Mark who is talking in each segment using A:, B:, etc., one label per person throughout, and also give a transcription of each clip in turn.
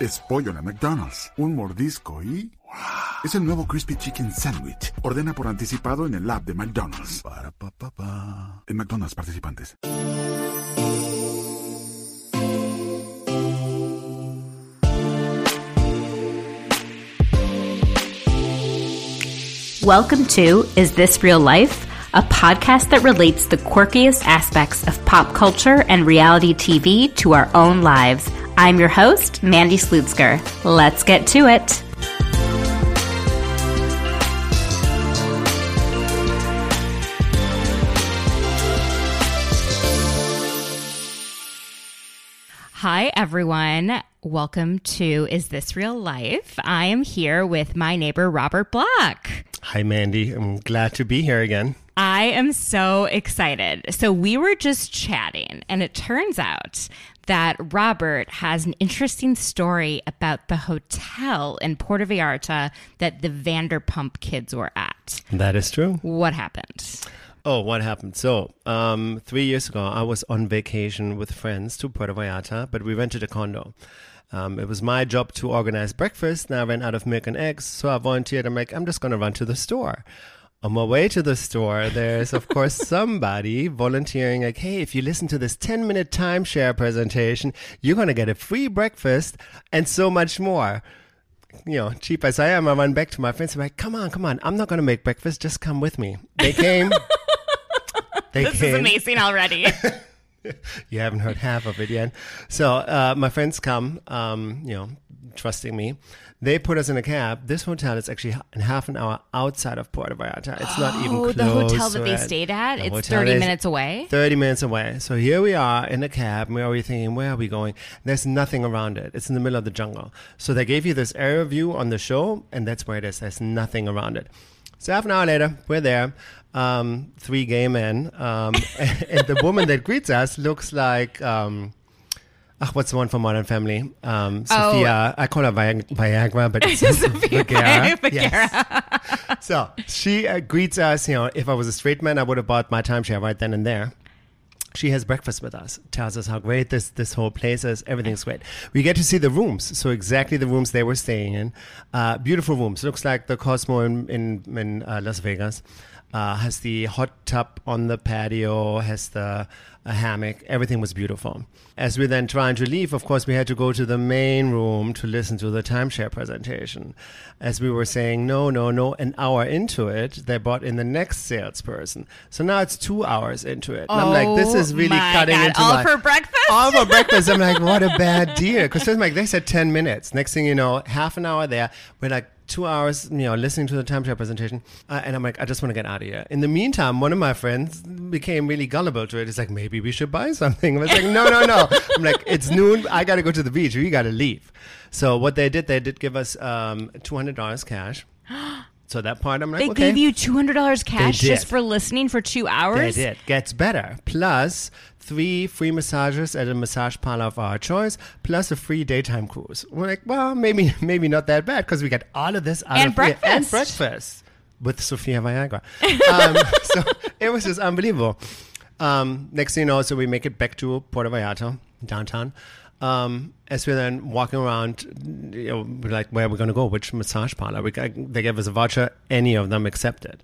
A: Es pollo de McDonald's. Un mordisco y... Es el nuevo Crispy Chicken Sandwich. Ordena por anticipado en el app de McDonald's. Para, pa, pa, pa. En McDonald's participantes.
B: Welcome to Is This Real Life? A podcast that relates the quirkiest aspects of pop culture and reality TV to our own lives. I'm your host, Mandy Slutsker. Let's get to it. Hi, everyone. Welcome to Is This Real Life? I am here with my neighbor, Robert Block.
C: Hi, Mandy. I'm glad to be here again.
B: I am so excited. So, we were just chatting, and it turns out that Robert has an interesting story about the hotel in Puerto Vallarta that the Vanderpump kids were at.
C: That is true.
B: What happened?
C: Oh, what happened? So, um, three years ago, I was on vacation with friends to Puerto Vallarta, but we rented a condo. Um, it was my job to organize breakfast. and I ran out of milk and eggs, so I volunteered. I'm like, I'm just going to run to the store. On my way to the store, there's of course somebody volunteering, like, hey, if you listen to this 10 minute timeshare presentation, you're going to get a free breakfast and so much more. You know, cheap as I am, I run back to my friends. I'm like, come on, come on. I'm not going to make breakfast. Just come with me. They came. they
B: This
C: came.
B: is amazing already.
C: you haven't heard half of it yet. So uh, my friends come, um, you know, trusting me. They put us in a cab. This hotel is actually in half an hour outside of Puerto Vallarta. It's not even
B: oh,
C: close.
B: the hotel that they stayed at?
C: The
B: it's 30 minutes away?
C: 30 minutes away. So here we are in a cab. and We're already thinking, where are we going? There's nothing around it. It's in the middle of the jungle. So they gave you this aerial view on the show, and that's where it is. There's nothing around it. So half an hour later, we're there. Um, three gay men. Um, and the woman that greets us looks like. Um, Ach, what's the one from Modern Family? Um,
B: Oh.
C: Sophia. I call her Vi- Viagra, but it's
B: Sofia
C: Vergara.
B: Vergara.
C: Yes. so she uh, greets us. You know, if I was a straight man, I would have bought my timeshare right then and there. She has breakfast with us, tells us how great this, this whole place is. Everything's great. We get to see the rooms. So, exactly the rooms they were staying in. Uh, beautiful rooms. Looks like the Cosmo in, in, in uh, Las Vegas. Uh, has the hot tub on the patio, has the a hammock. Everything was beautiful. As we then trying to leave, of course, we had to go to the main room to listen to the timeshare presentation. As we were saying, no, no, no, an hour into it, they brought in the next salesperson. So now it's two hours into it. And I'm like, this is
B: Oh
C: really cutting
B: God.
C: into
B: All
C: my-
B: for breakfast?
C: All for breakfast. I'm like, what a bad deal. Because like they said 10 minutes. Next thing you know, half an hour there. We're like two hours, you know, listening to the timeshare presentation. Uh, and I'm like, I just want to get out of here. In the meantime, one of my friends became really gullible to it. It's like, maybe we should buy something. I was like, no, no, no. I'm like, it's noon. I got to go to the beach. We got to leave. So what they did, they did give us um, $200 cash. So that part, I'm like,
B: They
C: okay.
B: gave you $200 cash just for listening for two hours?
C: They did. Gets better. Plus three free massages at a massage parlor of our choice, plus a free daytime cruise. We're like, well, maybe maybe not that bad because we get all of this out
B: And
C: of here. and
B: breakfast.
C: breakfast with Sofia Viagra. um, so it was just unbelievable. Um, next thing you know, so we make it back to Puerto Vallarta, downtown. Um, as we're then walking around, you know, like, where are we going to go? Which massage parlor? We, they gave us a voucher. Any of them accepted.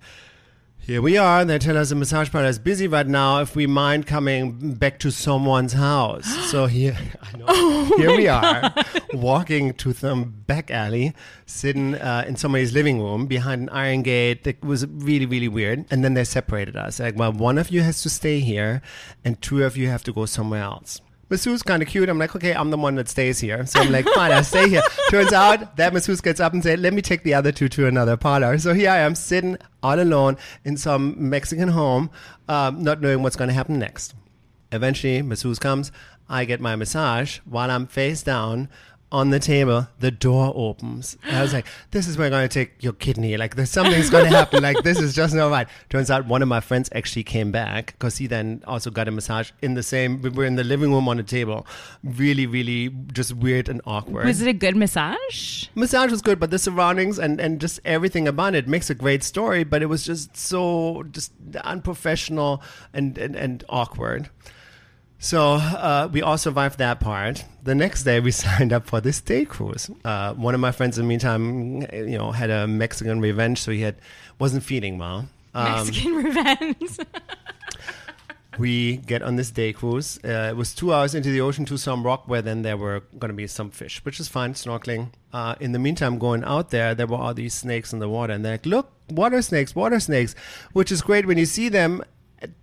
C: Here we are. And they tell us the massage parlor is busy right now. If we mind coming back to someone's house. so here, I know. here we are, walking to some back alley, sitting uh, in somebody's living room behind an iron gate. That was really, really weird. And then they separated us. Like, well, one of you has to stay here, and two of you have to go somewhere else. Masseuse kind of cute. I'm like, okay, I'm the one that stays here. So I'm like, fine, I stay here. Turns out that masseuse gets up and says, let me take the other two to another parlor. So here I am sitting all alone in some Mexican home, um, not knowing what's going to happen next. Eventually, masseuse comes. I get my massage while I'm face down on the table. The door opens. And I was like, "This is where I'm going to take your kidney. Like, there's something's going to happen. Like, this is just not right." Turns out one of my friends actually came back because he then also got a massage in the same. We were in the living room on the table. Really, really, just weird and awkward
B: Was it a good massage?
C: massage was good, but the surroundings and, and just everything about it makes a great story. But it was just so just unprofessional and, and, and awkward. So uh, we all survived that part. The next day, we signed up for this day cruise. Uh, one of my friends, in the meantime, you know, had a Mexican revenge, so he had wasn't feeling well. Um,
B: Mexican revenge.
C: we get on this day cruise. Uh, it was two hours into the ocean to some rock where then there were going to be some fish, which is fine, snorkeling. Uh, in the meantime, going out there, there were all these snakes in the water. And they're like, look, water snakes, water snakes, which is great when you see them.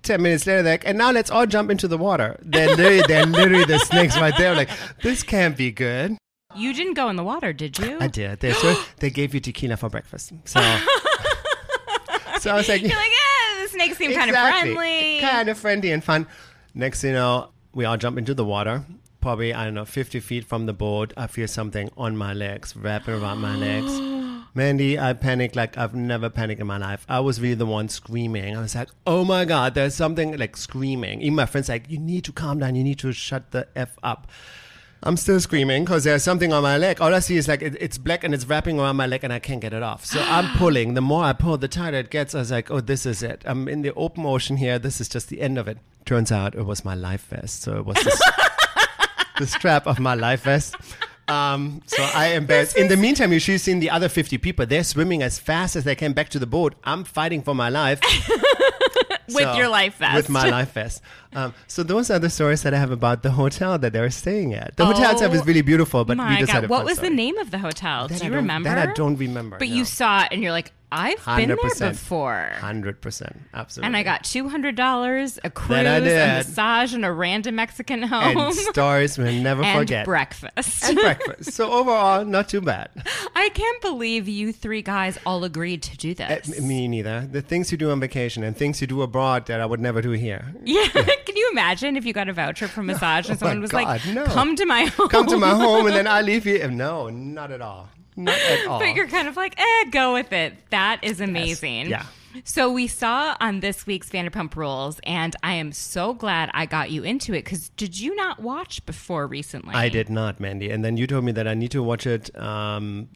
C: 10 minutes later, they're like, and now let's all jump into the water. They're literally, they're literally the snakes right there. Like, this can't be good.
B: you didn't go in the water, did you?
C: I did. They, so they gave you tequila for breakfast. So, so I was like,
B: You're like, yeah, the snakes seem kind of friendly.
C: Kind of friendly and fun. Next thing you know, we all jump into the water. Probably, I don't know, 50 feet from the boat. I feel something on my legs, wrapping around my legs. Mandy, I panicked like I've never panicked in my life. I was really the one screaming. I was like, oh my God, there's something like screaming. Even my friends like, you need to calm down. You need to shut the F up. I'm still screaming because there's something on my leg. All I see is like it, it's black and it's wrapping around my leg and I can't get it off. So I'm pulling. The more I pull, the tighter it gets. I was like, oh, this is it. I'm in the open ocean here. This is just the end of it. Turns out it was my life vest. So it was this, the strap of my life vest. Um, so I embarrassed. In the meantime, you should have seen the other 50 people. They're swimming as fast as they can back to the boat. I'm fighting for my life.
B: With
C: So-
B: your life vest.
C: With my life vest. Um, so those are the stories that I have about the hotel that they were staying at. The hotel itself is
B: Oh
C: really beautiful, but we just had
B: God.
C: a
B: What was
C: story.
B: the name of the hotel?
C: That
B: Do
C: I
B: you remember?
C: that I don't remember,
B: But
C: no.
B: you saw it and you're like, I've been there before.
C: Hundred percent, absolutely.
B: And I got two hundred dollars, a cruise, a massage, and a random Mexican home,
C: and stories we'll never
B: and
C: forget.
B: breakfast.
C: and breakfast. So overall, not too bad.
B: I can't believe you three guys all agreed to do
C: Uh,
B: this.
C: m- me neither. The things you do on vacation and things you do abroad that I would never do here.
B: yeah, can you imagine if you got a voucher for massage and
C: Oh
B: someone was
C: God,
B: like,
C: no.
B: "Come to my home,
C: Come to my home and then I leave you. No, not at all. Not at all.
B: But you're kind of like, eh, go with it. That is amazing.
C: Yeah.
B: So we saw on this week's Vanderpump Rules, and I am so glad I got you into it because did you not watch before recently?
C: I did not, Mandy. And then you told me that I need to watch it. Um,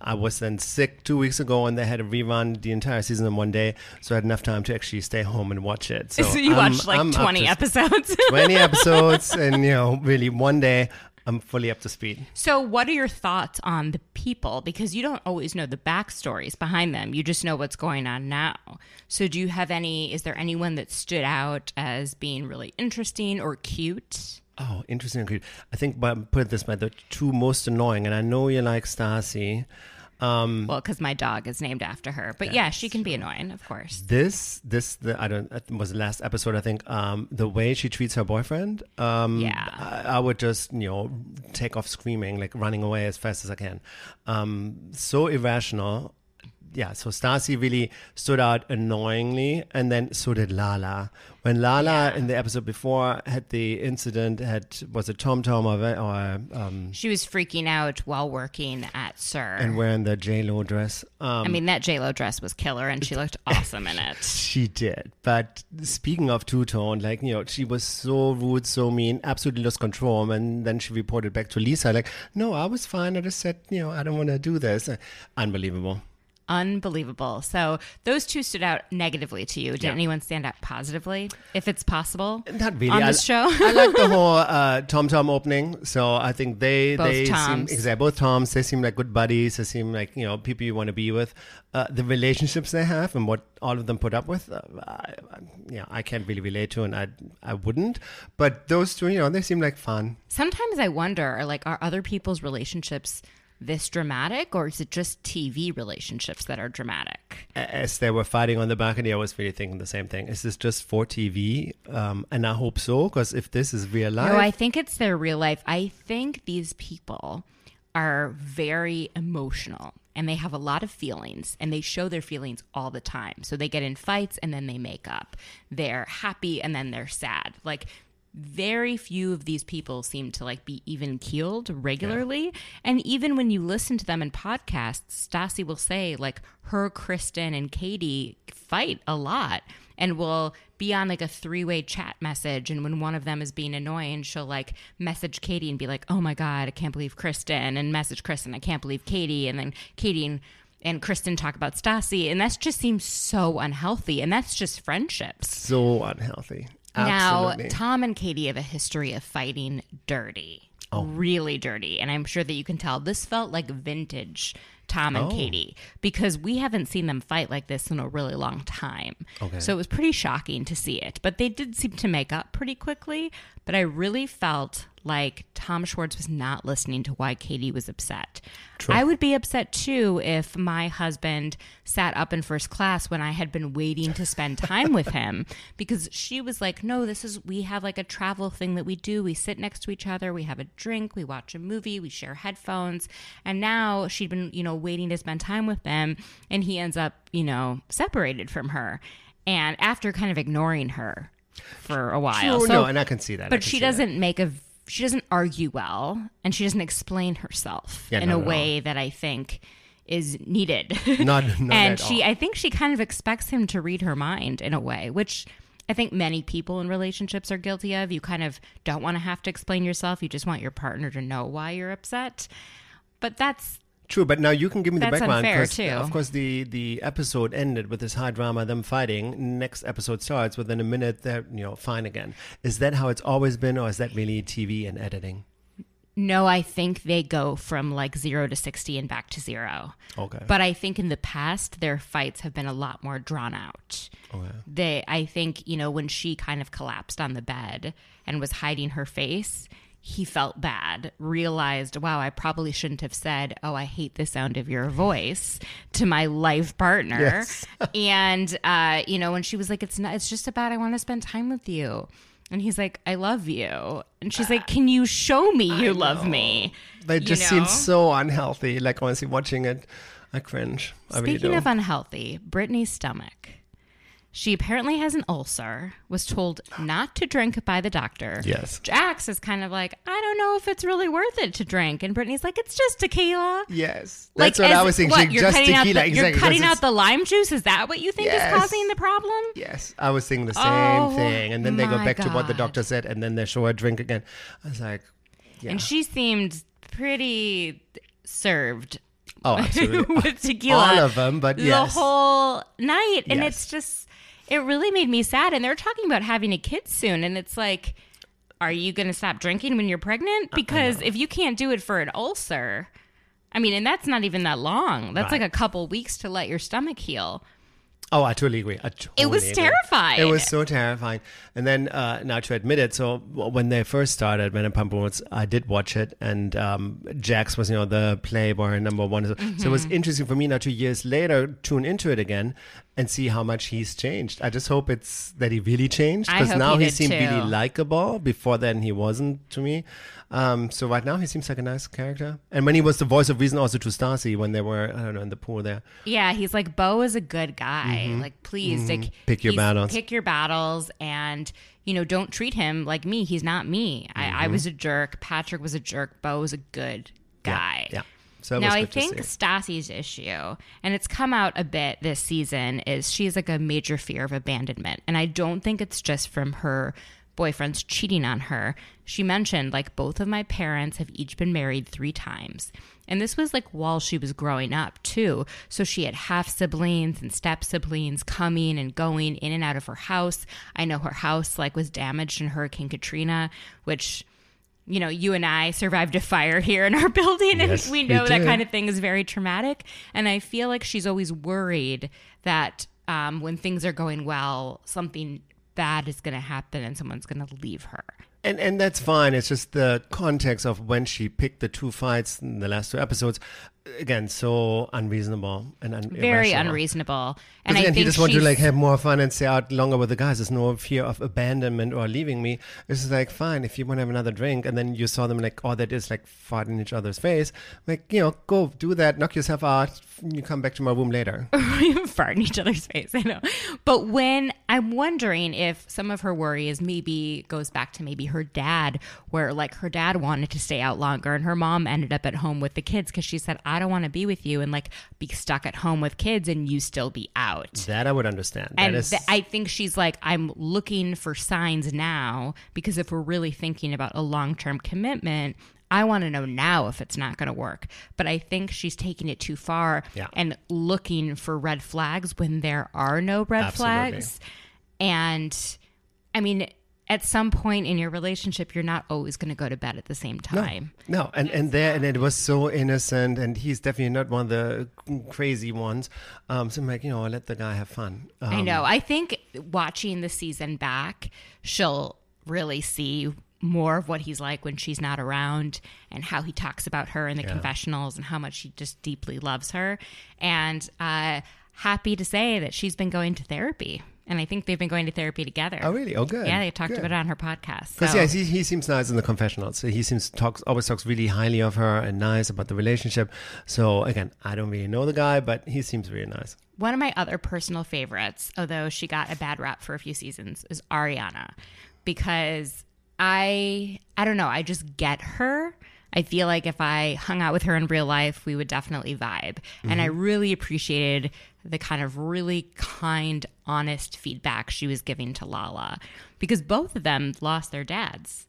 C: I was then sick two weeks ago, and they had a rerun the entire season in one day, so I had enough time to actually stay home and watch it. So,
B: So, you
C: I'm-
B: watched like
C: I'm
B: 20 episodes.
C: 20 episodes, and you know, really one day I'm fully up to speed.
B: so, what are your thoughts on the people? Because you don't always know the backstories behind them. You just know what's going on now. So, do you have any? Is there anyone that stood out as being really interesting or cute?
C: Oh, interesting. and cute. I think, but put it this way, the two most annoying, and I know you like Stassi. Um,
B: Well, because my dog is named after her. But yeah, she can be annoying, of course.
C: this, this, the, I don't, it was the last episode, I think. Um, the way she treats her boyfriend, um,
B: Yeah.
C: I, I would just, you know, take off screaming, like running away as fast as I can. Um, so irrational. Yeah, so Stassi really stood out annoyingly, and then so did Lala. When Lala in the episode before had the incident, had was it Tom Tom or, or um,
B: She was freaking out while working at SUR.
C: and wearing the J Lo dress. Um,
B: I mean, that J Lo dress was killer, and she looked awesome in it.
C: She did. But speaking of two tone, like, you know, she was so rude, so mean, absolutely lost control. And then she reported back to Lisa, like, no, I was fine. I just said, you know, I don't want to do this. Unbelievable.
B: Unbelievable. So those two stood out negatively to you. Did
C: Yeah.
B: anyone stand out positively, if it's possible?
C: Not really.
B: On
C: I,
B: this show?
C: I like the whole uh, Tom Tom opening. So I think they
B: Both
C: they seem
B: Toms.
C: exactly both Toms. They seem like good buddies. They seem like you know people you want to be with. Uh, the relationships they have and what all of them put up with, uh, I, I, yeah, I can't really relate to, and I I wouldn't. But those two, you know, they seem like fun.
B: Sometimes I wonder, like, are other people's relationships this dramatic, or is it just TV relationships that are dramatic?
C: as they were fighting on the balcony, I was really thinking the same thing. Is this just for TV? Um, and I hope so, because if this is real life,
B: No, I think it's their real life. I think these people are very emotional and they have a lot of feelings and they show their feelings all the time. So they get in fights and then they make up. They're happy and then they're sad. Like very few of these people seem to like be even keeled regularly. And even when you listen to them in podcasts, Stassi will say like her, Kristen, and Katie fight a lot and will be on like a three-way chat message. And when one of them is being annoying she'll like message katie and be like oh my god i can't believe kristen and message kristen i can't believe katie and then katie and, and kristen talk about stassi. And that just seems so unhealthy. And that's just friendships.
C: So unhealthy.
B: Now tom and katie have a history of fighting dirty oh. really dirty and i'm sure that you can tell this felt like vintage tom and
C: Oh.
B: katie because we haven't seen them fight like this in a really long time
C: Okay.
B: so it was pretty shocking to see it but they did seem to make up pretty quickly but i really felt like tom schwartz was not listening to why katie was upset. I would be upset too if my husband sat up in first class when i had been waiting to spend time with him because she was like no this is we have like a travel thing that we do. We sit next to each other. We have a drink. We watch a movie. We share headphones. And now she'd been you know waiting to spend time with them and he ends up you know separated from her and after kind of ignoring her for a while.
C: True,
B: so
C: no, and I can see that.
B: But she doesn't make a she doesn't argue well and she doesn't explain herself
C: Yeah,
B: in a way that i think is needed.
C: Not- not
B: and she
C: all.
B: i think she kind of expects him to read her mind in a way which i think many people in relationships are guilty of. You kind of don't want to have to explain yourself. You just want your partner to know why you're upset. But that's
C: True, but now you can give me the
B: That's
C: background
B: unfair, too.
C: of course the the episode ended with this high drama, them fighting. Next episode starts within a minute. They're you know fine again. Is that how it's always been, or is that really TV and editing?
B: No, I think they go from like zero to 60 and back to zero.
C: Okay.
B: But I think in the past, their fights have been a lot more drawn out.
C: Okay.
B: They, I think, you know, when she kind of collapsed on the bed and was hiding her face, he felt bad, realized, wow, I probably shouldn't have said, oh, I hate the sound of your voice to my life partner.
C: Yes.
B: and, uh, you know, when she was like, it's not, it's just about, I want to spend time with you. And he's like, I love you. And she's like, Can you show me you love me?
C: But it
B: You
C: just
B: know?
C: seems so unhealthy. Like honestly, watching it, I cringe. I
B: Speaking of unhealthy, Brittany's stomach. She apparently has an ulcer, was told not to drink by the doctor.
C: Yes.
B: Jax is kind of like, I don't know if it's really worth it to drink. And Brittany's like, it's just tequila.
C: yes,
B: Like,
C: that's what
B: as-
C: I was thinking.
B: What, you're
C: just
B: cutting
C: tequila,
B: out the,
C: exactly.
B: You're cutting out the lime juice? Is that what you think
C: Yes.
B: is causing the problem?
C: Yes, I was thinking the same
B: Oh,
C: thing, and then they go back to what the doctor said, and then they show her drink again. I was like, yeah.
B: And she seemed pretty served
C: oh, absolutely.
B: with tequila.
C: All of them, but yes.
B: the whole night, and
C: Yes.
B: it's just it really made me sad. And they're talking about having a kid soon, and it's like, are you going to stop drinking when you're pregnant? Because if you can't do it for an ulcer, I mean, and that's not even that long. That's
C: Right.
B: like a couple weeks to let your stomach heal.
C: Oh, I totally agree. I totally
B: was
C: agree.
B: terrifying.
C: It was so terrifying. And then, uh, now to admit it, so when they first started, when Pampers, I did watch it, and um, Jax was, you know, the playboy number one. So it
B: Mm-hmm.
C: was interesting for me now, two years later, tune into it again and see how much he's changed. I just hope it's that he really changed because now
B: he
C: he seemed really likable. Before then, he wasn't to me. Um, so right now, he seems like a nice character. And when he was the voice of reason also to Stassi when they were, I don't know, in the pool there.
B: Yeah, he's like Beau is a good guy. Like, please, like
C: Mm-hmm. Pick your battles.
B: Pick your battles, and you know, don't treat him like me. He's not me. I,
C: Mm-hmm.
B: I was a jerk. Patrick was a jerk. Beau was a good guy.
C: Yeah. So
B: now I think. Stassi's issue, and it's come out a bit this season, is she's like a major fear of abandonment, and I don't think it's just from her boyfriends cheating on her. She mentioned like both of my parents have each been married three times. And this was like while she was growing up too. So she had half siblings and step siblings coming and going in and out of her house. I know her house like was damaged in Hurricane Katrina, which you know, you and I survived a fire here in our building, and
C: Yes,
B: we
C: we
B: know that kind of thing is very traumatic. And I feel like she's always worried that um, when things are going well, something bad is going to happen and someone's going to leave her.
C: And and that's fine. It's just the context of when she picked the two fights in the last two episodes. again so unreasonable and un-
B: Very
C: irrational.
B: unreasonable. And
C: Because
B: I think
C: he just want to like have more fun and stay out longer with the guys. There's no fear of abandonment or leaving me. It's just like fine if you want to have another drink, and then you saw them like all that is like fart in each other's face. Like you know, go do that, knock yourself out. You come back to my room later.
B: fart in each other's face. I know. But when I'm wondering if some of her worry is maybe goes back to maybe her dad, where like her dad wanted to stay out longer and her mom ended up at home with the kids because she said, I don't want to be with you and like be stuck at home with kids and you still be out.
C: that I would understand.
B: And
C: that is,
B: th- I think she's like, I'm looking for signs now because if we're really thinking about a long term commitment, I want to know now if it's not going to work. But I think she's taking it too far
C: Yeah.
B: and looking for red flags when there are no red
C: Absolutely.
B: flags. And I mean, at some point in your relationship, you're not always going to go to bed at the same time.
C: No, no. and and there and it was so innocent, and he's definitely not one of the crazy ones. Um, so I'm like, you know, let the guy have fun. Um,
B: I know. I think watching the season back, she'll really see more of what he's like when she's not around and how he talks about her in the confessionals and how much he just deeply loves her. And uh, happy to say that she's been going to therapy. And I think they've been going to therapy together.
C: Oh, really? Oh, good.
B: Yeah, they talked
C: Good.
B: about it on her podcast.
C: Because
B: So-
C: yeah, he, he seems nice in the confessionals. So he seems talks always talks really highly of her and nice about the relationship. So again, I don't really know the guy, but he seems really nice.
B: One of my other personal favorites, although she got a bad rap for a few seasons, is Ariana because I I don't know, I just get her. I feel like if I hung out with her in real life, we would definitely vibe. And I really appreciated the kind of really kind, honest feedback she was giving to Lala because both of them lost their dads.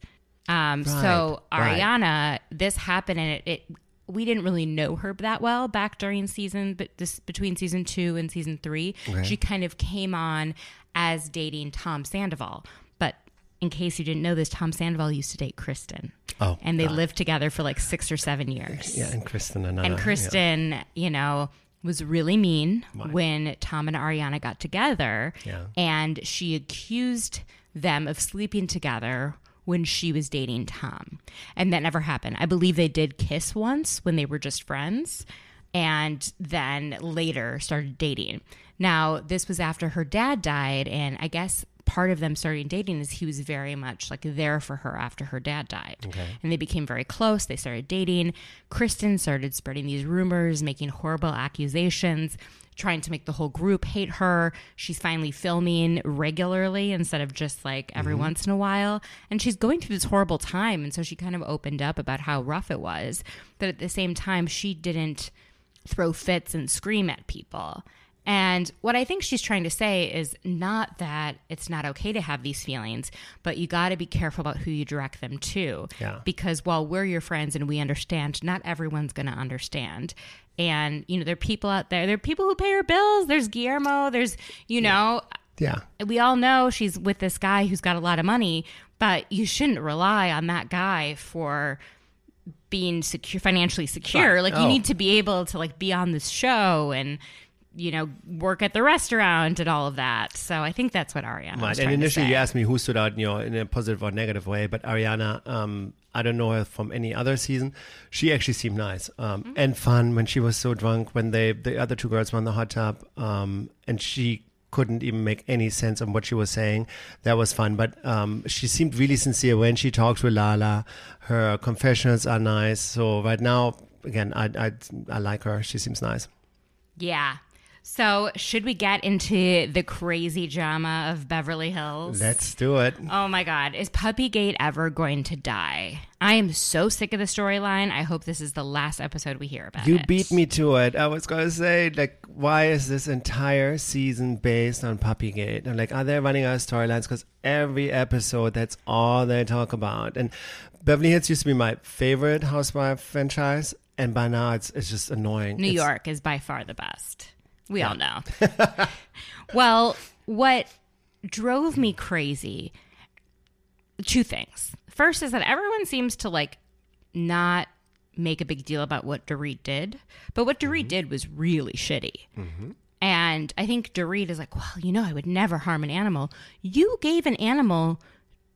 B: Um, so
C: right.
B: Ariana, this happened and it, it we didn't really know her that well back during season but this between season 2 and season 3 she kind of came on as dating Tom Sandoval in case you didn't know this Tom Sandoval used to date Kristen
C: Oh,
B: and they lived together for like 6 or 7 years
C: Yeah, and Kristen
B: and uh,
C: yeah.
B: Kristen, you know, was really mean when Tom and Ariana got together.
C: Yeah.
B: And she accused them of sleeping together when she was dating Tom. And that never happened. I believe they did kiss once when they were just friends and then later started dating. Now, this was after her dad died, and I guess part of them starting dating is he was very much like there for her after her dad died. And they became very close. They started dating. Kristen started spreading these rumors, making horrible accusations, trying to make the whole group hate her. She's finally filming regularly instead of just like every mm-hmm. once in a while. And she's going through this horrible time. And so she kind of opened up about how rough it was. But at the same time, she didn't throw fits and scream at people. And what I think she's trying to say is not that it's not okay to have these feelings, but you got to be careful about who you direct them to.
C: Yeah.
B: Because while we're your friends and we understand, not everyone's going to understand. And, you know, there are people out there, there are people who pay her bills. There's Guillermo, there's, you know,
C: Yeah.
B: we all know she's with this guy who's got a lot of money, but you shouldn't rely on that guy for being secure financially secure.
C: Right.
B: Like
C: Oh.
B: you need to be able to like be on this show and you know work at the restaurant and all of that. So I think that's what Ariana was
C: Right. And initially, you asked me who stood out, you know, in a positive or negative way. But Ariana, um, I don't know her from any other season. She actually seemed nice um,
B: Mm-hmm.
C: and fun when she was so drunk. When they the other two girls were in the hot tub, um, and she couldn't even make any sense of what she was saying. That was fun. But um, she seemed really sincere when she talked with Lala. Her confessions are nice. So right now, again, I I, I like her. She seems nice.
B: Yeah. So should we get into the crazy drama of Beverly Hills?
C: Let's do it.
B: Oh my God. Is Puppygate ever going to die? I am so sick of the storyline. I hope this is the last episode we hear about
C: You
B: it.
C: beat me to it. I was gonna say, like, why is this entire season based on Puppygate? I'm like, are they running out of storylines? Because every episode, that's all they talk about. And Beverly Hills used to be my favorite housewife franchise, and by now it's it's just annoying.
B: New
C: It's-
B: York is by far the best. We all know. well, what drove me crazy, two things. First is that everyone seems to like not make a big deal about what Dorit did, but what Dorit mm-hmm. did was really shitty. Mm-hmm. And I think Dorit is like, well, you know, I would never harm an animal. You gave an animal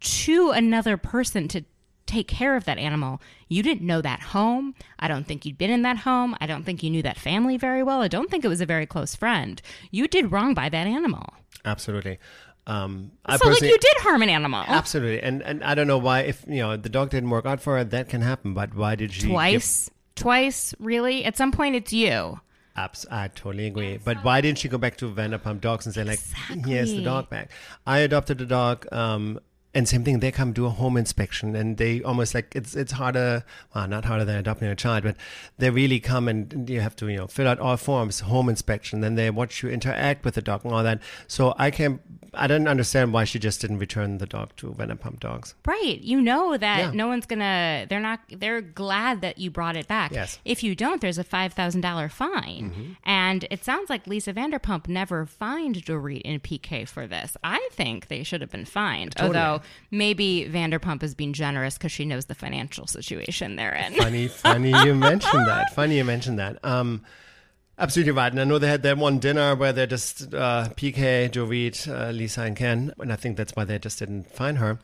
B: to another person to take care of that animal. You didn't know that home. I don't think you'd been in that home. I don't think you knew that family very well. I don't think it was a very close friend. You did wrong by that animal.
C: Absolutely. Um, I
B: so, like, you did harm an animal.
C: Absolutely, and and I don't know why. If you know the dog didn't work out for her, that can happen. But why did she give-
B: Twice. Twice, really? At some point, it's you.
C: Abs- I totally agree. But why didn't she go back to Vanderpump Dogs and say like, "Here's the dog back"? I adopted a dog, um, and same thing. They come do a home inspection, and they almost like it's it's harder. Well, not harder than adopting a child, but they really come and you have to you know fill out all forms, home inspection. Then they watch you interact with the dog and all that. So I can I don't understand why she just didn't return the dog to Vanderpump Dogs.
B: Right. You know that
C: Yeah.
B: no one's gonna. They're not. They're glad that you brought it back.
C: Yes. Mm-hmm.
B: If you don't, there's a five thousand dollar fine. And it sounds like Lisa Vanderpump never fined Dorit and PK for this. I think they should have been fined. Although maybe Vanderpump is being generous because she knows the financial situation they're in.
C: Funny, funny you mentioned that. Funny you mentioned that. Um, absolutely right. And I know they had that one dinner where they just uh, PK, Dorit, uh, Lisa, and Ken, and I think that's why they just didn't find her.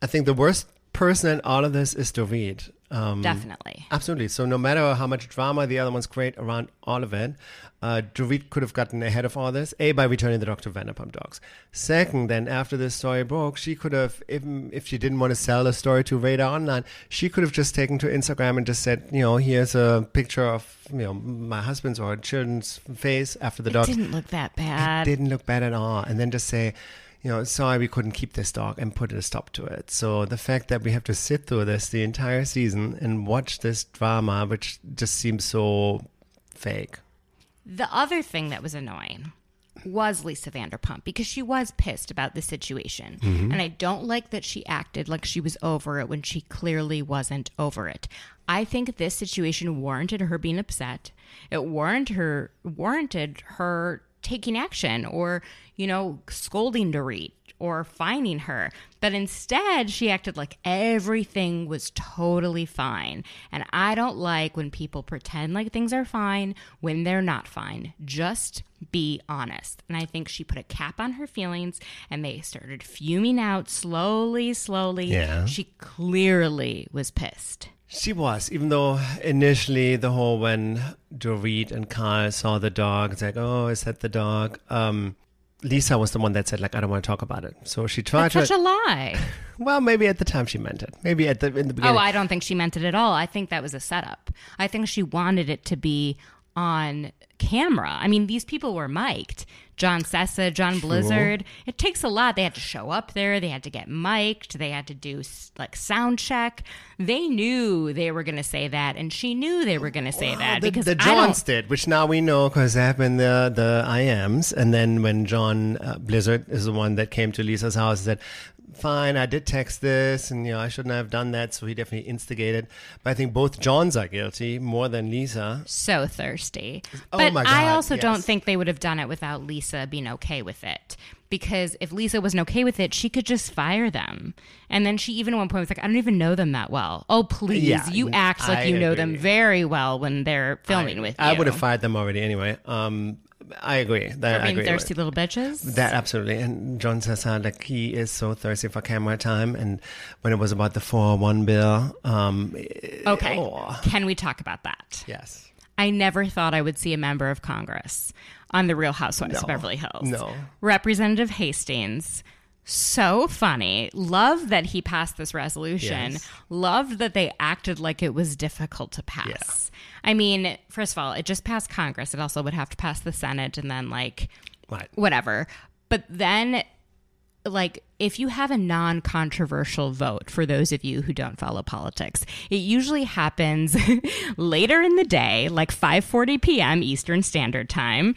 C: I think the worst person in all of this is Dorit. Um,
B: Definitely.
C: Absolutely. So no matter how much drama the other ones create around all of it, uh, Dorit could have gotten ahead of all this. A by returning the to Vanderpump Dogs. Second, then after this story broke, she could have, if, if she didn't want to sell the story to Radar Online, she could have just taken to Instagram and just said, you know, here's a picture of you know my husband's or children's face after the
B: It
C: dog
B: didn't look that bad.
C: didn't look bad at all. And then just say, you know, sorry, we couldn't keep this dog and put a stop to it. So the fact that we have to sit through this the entire season and watch this drama, which just seems so fake.
B: The other thing that was annoying was Lisa Vanderpump because she was pissed about the situation. Mm-hmm. And I don't like that she acted like she was over it when she clearly wasn't over it. I think this situation warranted her being upset. It warranted her warranted her taking action or, you know, scolding Dorit or fining her. But instead, she acted like everything was totally fine. And I don't like when people pretend like things are fine when they're not fine. Just be honest. And I think she put a cap on her feelings and they started fuming out slowly, slowly.
C: Yeah.
B: She clearly was pissed.
C: She was, even though initially the whole when Dorit and Carl saw the dog, it's like, oh, is that the dog? Um, Lisa was the one that said, like, I don't want to talk about it. So she tried
B: That's
C: to.
B: such a lie.
C: well, maybe at the time she meant it. Maybe at the in the beginning.
B: Oh, I don't think she meant it at all. I think that was a setup. I think she wanted it to be on camera. I mean, these people were mic'd. John Sessa, John Blizzard. It takes a lot. They had to show up there. They had to get mic'd. They had to do like sound check. They knew they were going to say that, and she knew they were going to say that
C: the,
B: because
C: the Johns did, which now we know because they have been the the IMs, and then when John uh, Blizzard is the one that came to Lisa's house and said, "Fine, I did text this, and you know I shouldn't have done that," so he definitely instigated. But I think both Johns are guilty more than Lisa.
B: so thirsty.
C: Oh
B: but
C: my God, I
B: also don't think they would have done it without Lisa being okay with it. Because if Lisa wasn't okay with it, she could just fire them. And then she even at one point was like, I don't even know them that well. Oh, please.
C: Yeah,
B: you act like
C: I
B: you know them very well when they're filming
C: I,
B: with you.
C: I would have fired them already anyway. Um, I agree. That,
B: For
C: I
B: being
C: agree.
B: thirsty little bitches.
C: That absolutely, and John says how like he is so thirsty for camera time, and when it was about the four hundred one bill, um,
B: okay.
C: oh.
B: Can we talk about that?
C: yes,
B: I never thought I would see a member of Congress on The Real Housewives of Beverly Hills.
C: No.
B: Representative Hastings. So funny. Love that he passed this resolution.
C: Yes.
B: Loved that they acted like it was difficult to pass. I mean, first of all, it just passed Congress. It also would have to pass the Senate and then, like,
C: right.
B: whatever. But then, like, if you have a non controversial vote, for those of you who don't follow politics, it usually happens later in the day, like 5:40 p.m. Eastern Standard Time.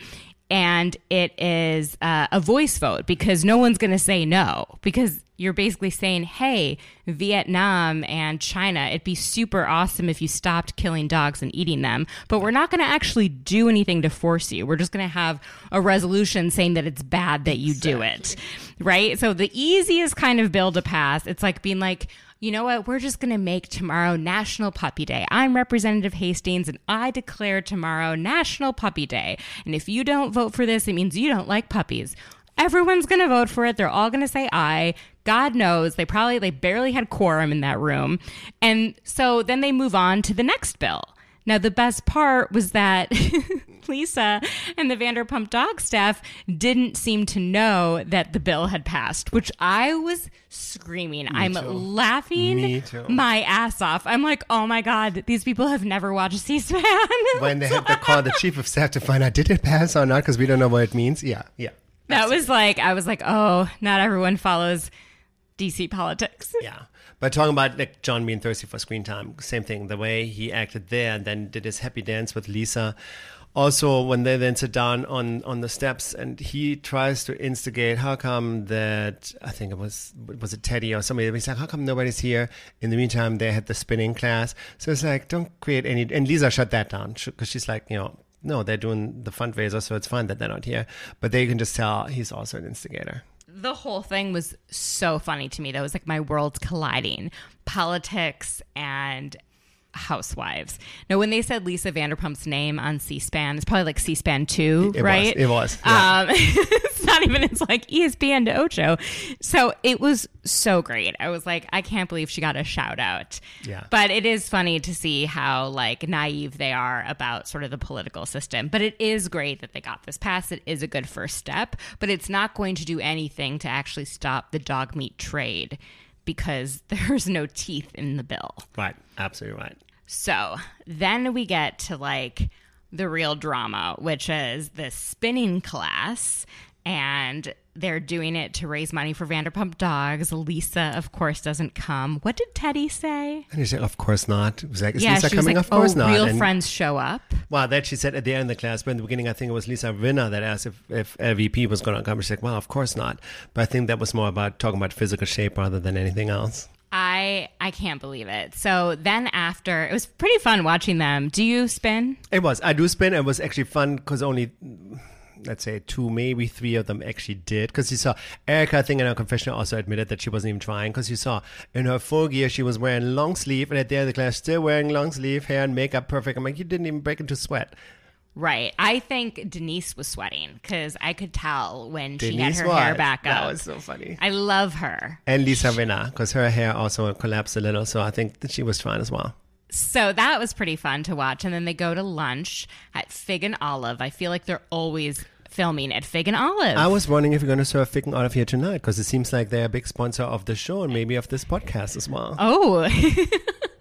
B: And it is uh, a voice vote because no one's going to say no because you're basically saying, hey, Vietnam and China, it'd be super awesome if you stopped killing dogs and eating them, but we're not going to actually do anything to force you. We're just going to have a resolution saying that it's bad that you do it. Right? So the easiest kind of bill to pass, it's like being like, you know what? We're just going to make tomorrow National Puppy Day. I'm Representative Hastings and I declare tomorrow National Puppy Day. And if you don't vote for this, it means you don't like puppies. everyone's going to vote for it. They're all going to say aye. God knows they probably they barely had quorum in that room. And so then they move on to the next bill. Now the best part was that Lisa and the Vanderpump Dog staff didn't seem to know that the bill had passed, which I was screaming. I'm
C: too.
B: laughing
C: Me
B: my ass off. I'm like, oh my God, these people have never watched C-SPAN.
C: when they had to call the chief of staff to find out did it pass or not because we don't know what it means. Yeah, yeah,
B: that was like, I was like, oh, not everyone follows DC politics.
C: yeah. But talking about like John being thirsty for screen time, same thing. The way he acted there and then did his happy dance with Lisa. Also, when they then sit down on on the steps and he tries to instigate, how come that I think it was was it Teddi or somebody? He's like, how come nobody's here? In the meantime, they had the spinning class. So it's like, don't create any. And Lisa shut that down because she's like, you know, no, they're doing the fundraiser, so it's fine that they're not here. But they can just tell he's also an instigator.
B: The whole thing was so funny to me. That was like my worlds colliding politics and housewives. Now, when they said Lisa Vanderpump's name on C SPAN, it's probably like C SPAN 2,
C: It was,
B: right?
C: it was, yeah.
B: Um, it's not even, it's like ESPN to Ocho. So it was so great. I was like, I can't believe she got a shout out.
C: Yeah.
B: But it is funny to see how like naive they are about sort of the political system. But it is great that they got this passed. It is a good first step, but it's not going to do anything to actually stop the dog meat trade because there's no teeth in the bill.
C: Right, absolutely right.
B: So then we get to like the real drama, which is the spinning class. And they're doing it to raise money for Vanderpump Dogs. Lisa, of course, doesn't come. What did Teddi say?
C: And he said, of course not. It was like, is
B: yeah,
C: Lisa coming?
B: like,
C: of course
B: oh,
C: not.
B: real
C: And-
B: friends show up.
C: Well, that she said at the end of the class, but in the beginning, I think it was Lisa Rinna that asked if, if LVP was going to come. She's like, well, of course not. But I think that was more about talking about physical shape rather than anything else.
B: I I can't believe it. So then after, it was pretty fun watching them. Do you spin?
C: It was. I do spin. It was actually fun because only, let's say, two, maybe three of them actually did. Because you saw Erika, I think, in her confession also admitted that she wasn't even trying. Because you saw in her full gear, she was wearing long sleeve, and at the end of the class, still wearing long sleeve, hair and makeup perfect. I'm like, you didn't even break into sweat.
B: Right. I think Denise was sweating because I could tell when she had her
C: was.
B: hair back up.
C: That was so funny.
B: I love her.
C: And Lisa Rinna, because her hair also collapsed a little, so I think that she was fine as well.
B: So that was pretty fun to watch. And then they go to lunch at Fig and Olive. I feel like they're always filming at Fig and Olive.
C: I was wondering if you're going to serve Fig and Olive here tonight, because it seems like they're a big sponsor of the show and maybe of this podcast as well.
B: oh.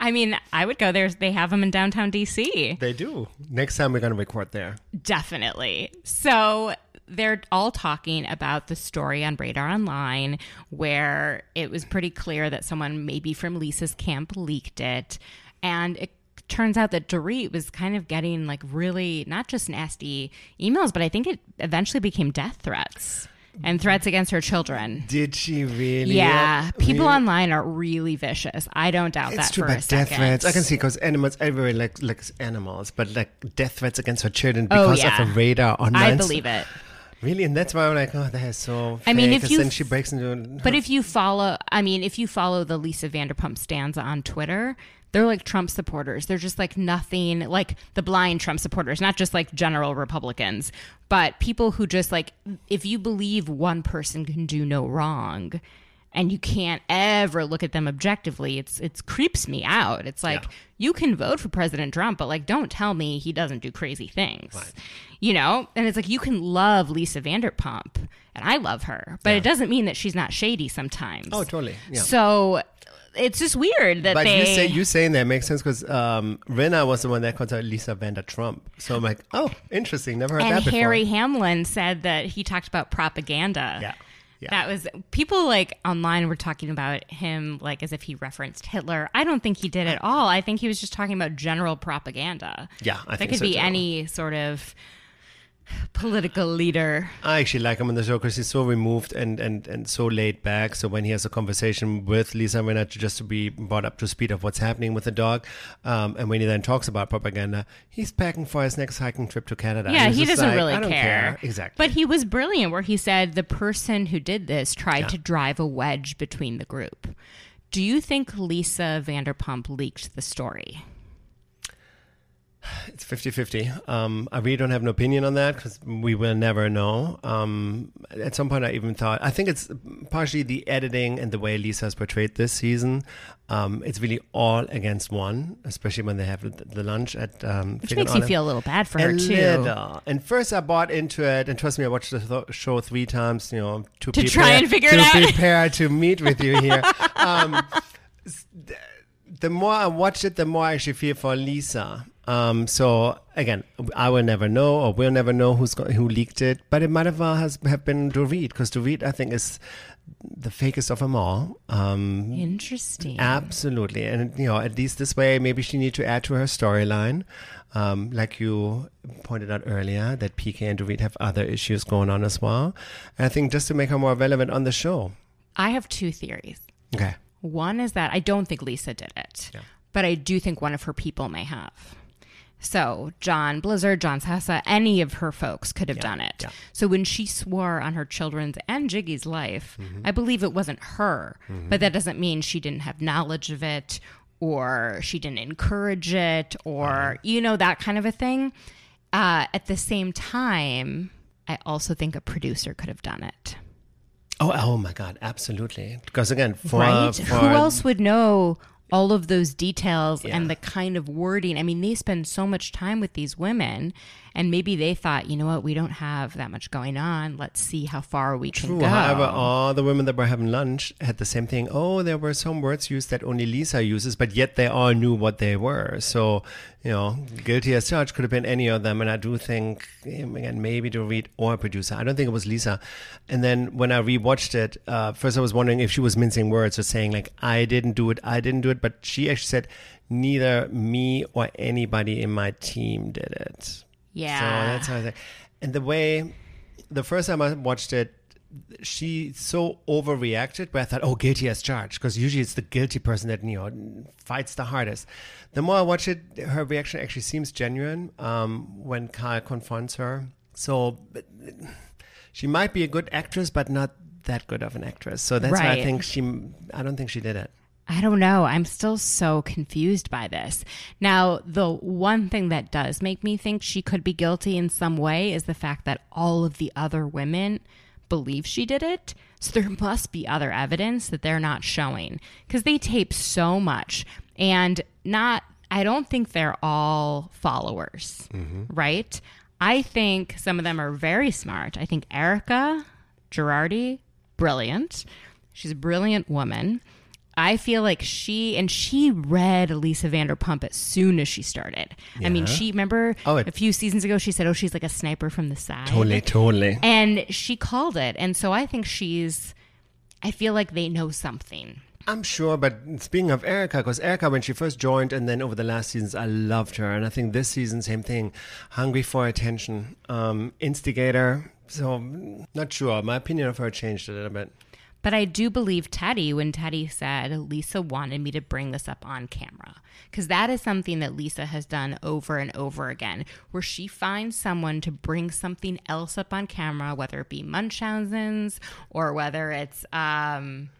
B: I mean, I would go there. They have them in downtown DC.
C: They do. Next time we're going to record there.
B: Definitely. So they're all talking about the story on Radar Online where it was pretty clear that someone maybe from Lisa's camp leaked it. And it turns out that Dorit was kind of getting like really not just nasty emails, but I think it eventually became death threats and threats against her children.
C: Did she really?
B: Yeah, people
C: Really?
B: online are really vicious. I don't doubt
C: It's
B: that
C: true,
B: for a
C: but death
B: second.
C: threats. I can see because animals, everybody likes, likes animals, but like death threats against her children
B: Oh,
C: because
B: yeah.
C: of a radar online.
B: I believe it.
C: Really, and that's why I'm like, oh, that is so.
B: I mean, if you
C: then she breaks into.
B: But if you follow, I mean, if you follow the Lisa Vanderpump stanza on Twitter, they're like Trump supporters. They're just like nothing, like the blind Trump supporters, not just like general Republicans, but people who just like, if you believe one person can do no wrong and you can't ever look at them objectively, it's, it's creeps me out. It's like,
C: Yeah.
B: you can vote for President Trump, but like, don't tell me he doesn't do crazy things. You know? And it's like, you can love Lisa Vanderpump, and I love her, but it doesn't mean that she's not shady sometimes.
C: Oh, totally. Yeah.
B: So it's just weird that
C: But
B: they.
C: you say you saying that makes sense because um, Rinna was the one that contacted Lisa Vander Trump. So I'm like, oh, interesting. Never heard
B: and
C: that before.
B: Harry Hamlin said that he talked about propaganda.
C: Yeah. Yeah.
B: That was people like online were talking about him like as if he referenced Hitler. I don't think he did at all. I think he was just talking about general propaganda.
C: Yeah, I
B: that
C: think
B: could
C: so,
B: be
C: too.
B: any sort of political leader.
C: I actually like him on the show because he's so removed and, and, and so laid back. So when he has a conversation with Lisa to just to be brought up to speed of what's happening with the dog, um, and when he then talks about propaganda, he's packing for his next hiking trip to Canada.
B: Yeah, he doesn't
C: like,
B: really
C: don't
B: care.
C: Exactly.
B: But he was brilliant where he said the person who did this tried to drive a wedge between the group. Do you think Lisa Vanderpump leaked the story?
C: It's 50 50. Um, I really don't have an opinion on that because we will never know. Um, at some point, I even thought, I think it's partially the editing and the way Lisa has portrayed this season. Um, it's really all against one, especially when they have the, lunch at. Um,
B: Which makes
C: and
B: you feel a little bad for her too.
C: little. And first, I bought into it, and trust me, I watched the th- show three times. You know, to,
B: To
C: prepare,
B: try and figure
C: to
B: it out.
C: To prepare to meet with you here. um, the more I watch it, the more I actually feel for Lisa. Um, so again, I will never know, or we'll never know who's go- who leaked it. But it might have well has have been Dorit, because Dorit, I think, is the fakest of them all. Um,
B: Interesting.
C: Absolutely, and you know, at least this way, maybe she need to add to her storyline, um, like you pointed out earlier, that PK and Dorit have other issues going on as well. And I think just to make her more relevant on the show.
B: I have two theories.
C: Okay.
B: One is that I don't think Lisa did it, but I do think one of her people may have. So John Blizzard, John Sessa, any of her folks could have done it.
C: yeah.
B: So when she swore on her children's and Jiggy's life,
C: Mm-hmm.
B: I believe it wasn't her, but that doesn't mean she didn't have knowledge of it or she didn't encourage it or, you know, that kind of a thing. Uh, at the same time, I also think a producer could have done it.
C: Oh, oh my God, absolutely. Because again, for,
B: right?
C: for
B: Who else would know all of those details
C: Yeah.
B: and the kind of wording? I mean, they spend so much time with these women, and maybe they thought, you know what, we don't have that much going on. Let's see how far we can go.
C: However, all the women that were having lunch had the same thing. Oh, there were some words used that only Lisa uses, but yet they all knew what they were. So, you know, guilty as charged could have been any of them. And I do think, again, maybe to read or producer. I don't think it was Lisa. And then when I rewatched it, uh, first I was wondering if she was mincing words or saying, like, I didn't do it, I didn't do it. But she actually said, neither me or anybody in my team did it.
B: Yeah.
C: So that's how I think. And the way, the first time I watched it, she so overreacted, but I thought, oh, guilty as charged, because usually it's the guilty person that you know fights the hardest. The more I watch it, her reaction actually seems genuine um, when Kyle confronts her. So she might be a good actress, but not that good of an actress. So that's why I think she. I don't think she did it.
B: I don't know. I'm still so confused by this. Now, the one thing that does make me think she could be guilty in some way is the fact that all of the other women believe she did it. So there must be other evidence that they're not showing because they tape so much and not, I don't think they're all followers, mm-hmm. right? I think some of them are very smart. I think Erika Girardi, brilliant. She's a brilliant woman. I feel like she and she read Lisa Vanderpump as soon as she started. I mean, she remember
C: Oh, it-
B: a few seasons ago she said, "Oh, she's like a sniper from the side."
C: Totally, totally.
B: And she called it. And so I think she's I feel like they know something.
C: I'm sure, but speaking of Erika, because Erika, when she first joined, and then over the last seasons, I loved her, and I think this season, same thing, hungry for attention, um, instigator. So, not sure. My opinion of her changed a little bit.
B: But I do believe Teddi when Teddi said Lisa wanted me to bring this up on camera. Because that is something that Lisa has done over and over again, where she finds someone to bring something else up on camera, whether it be Munchausen's or whether it's um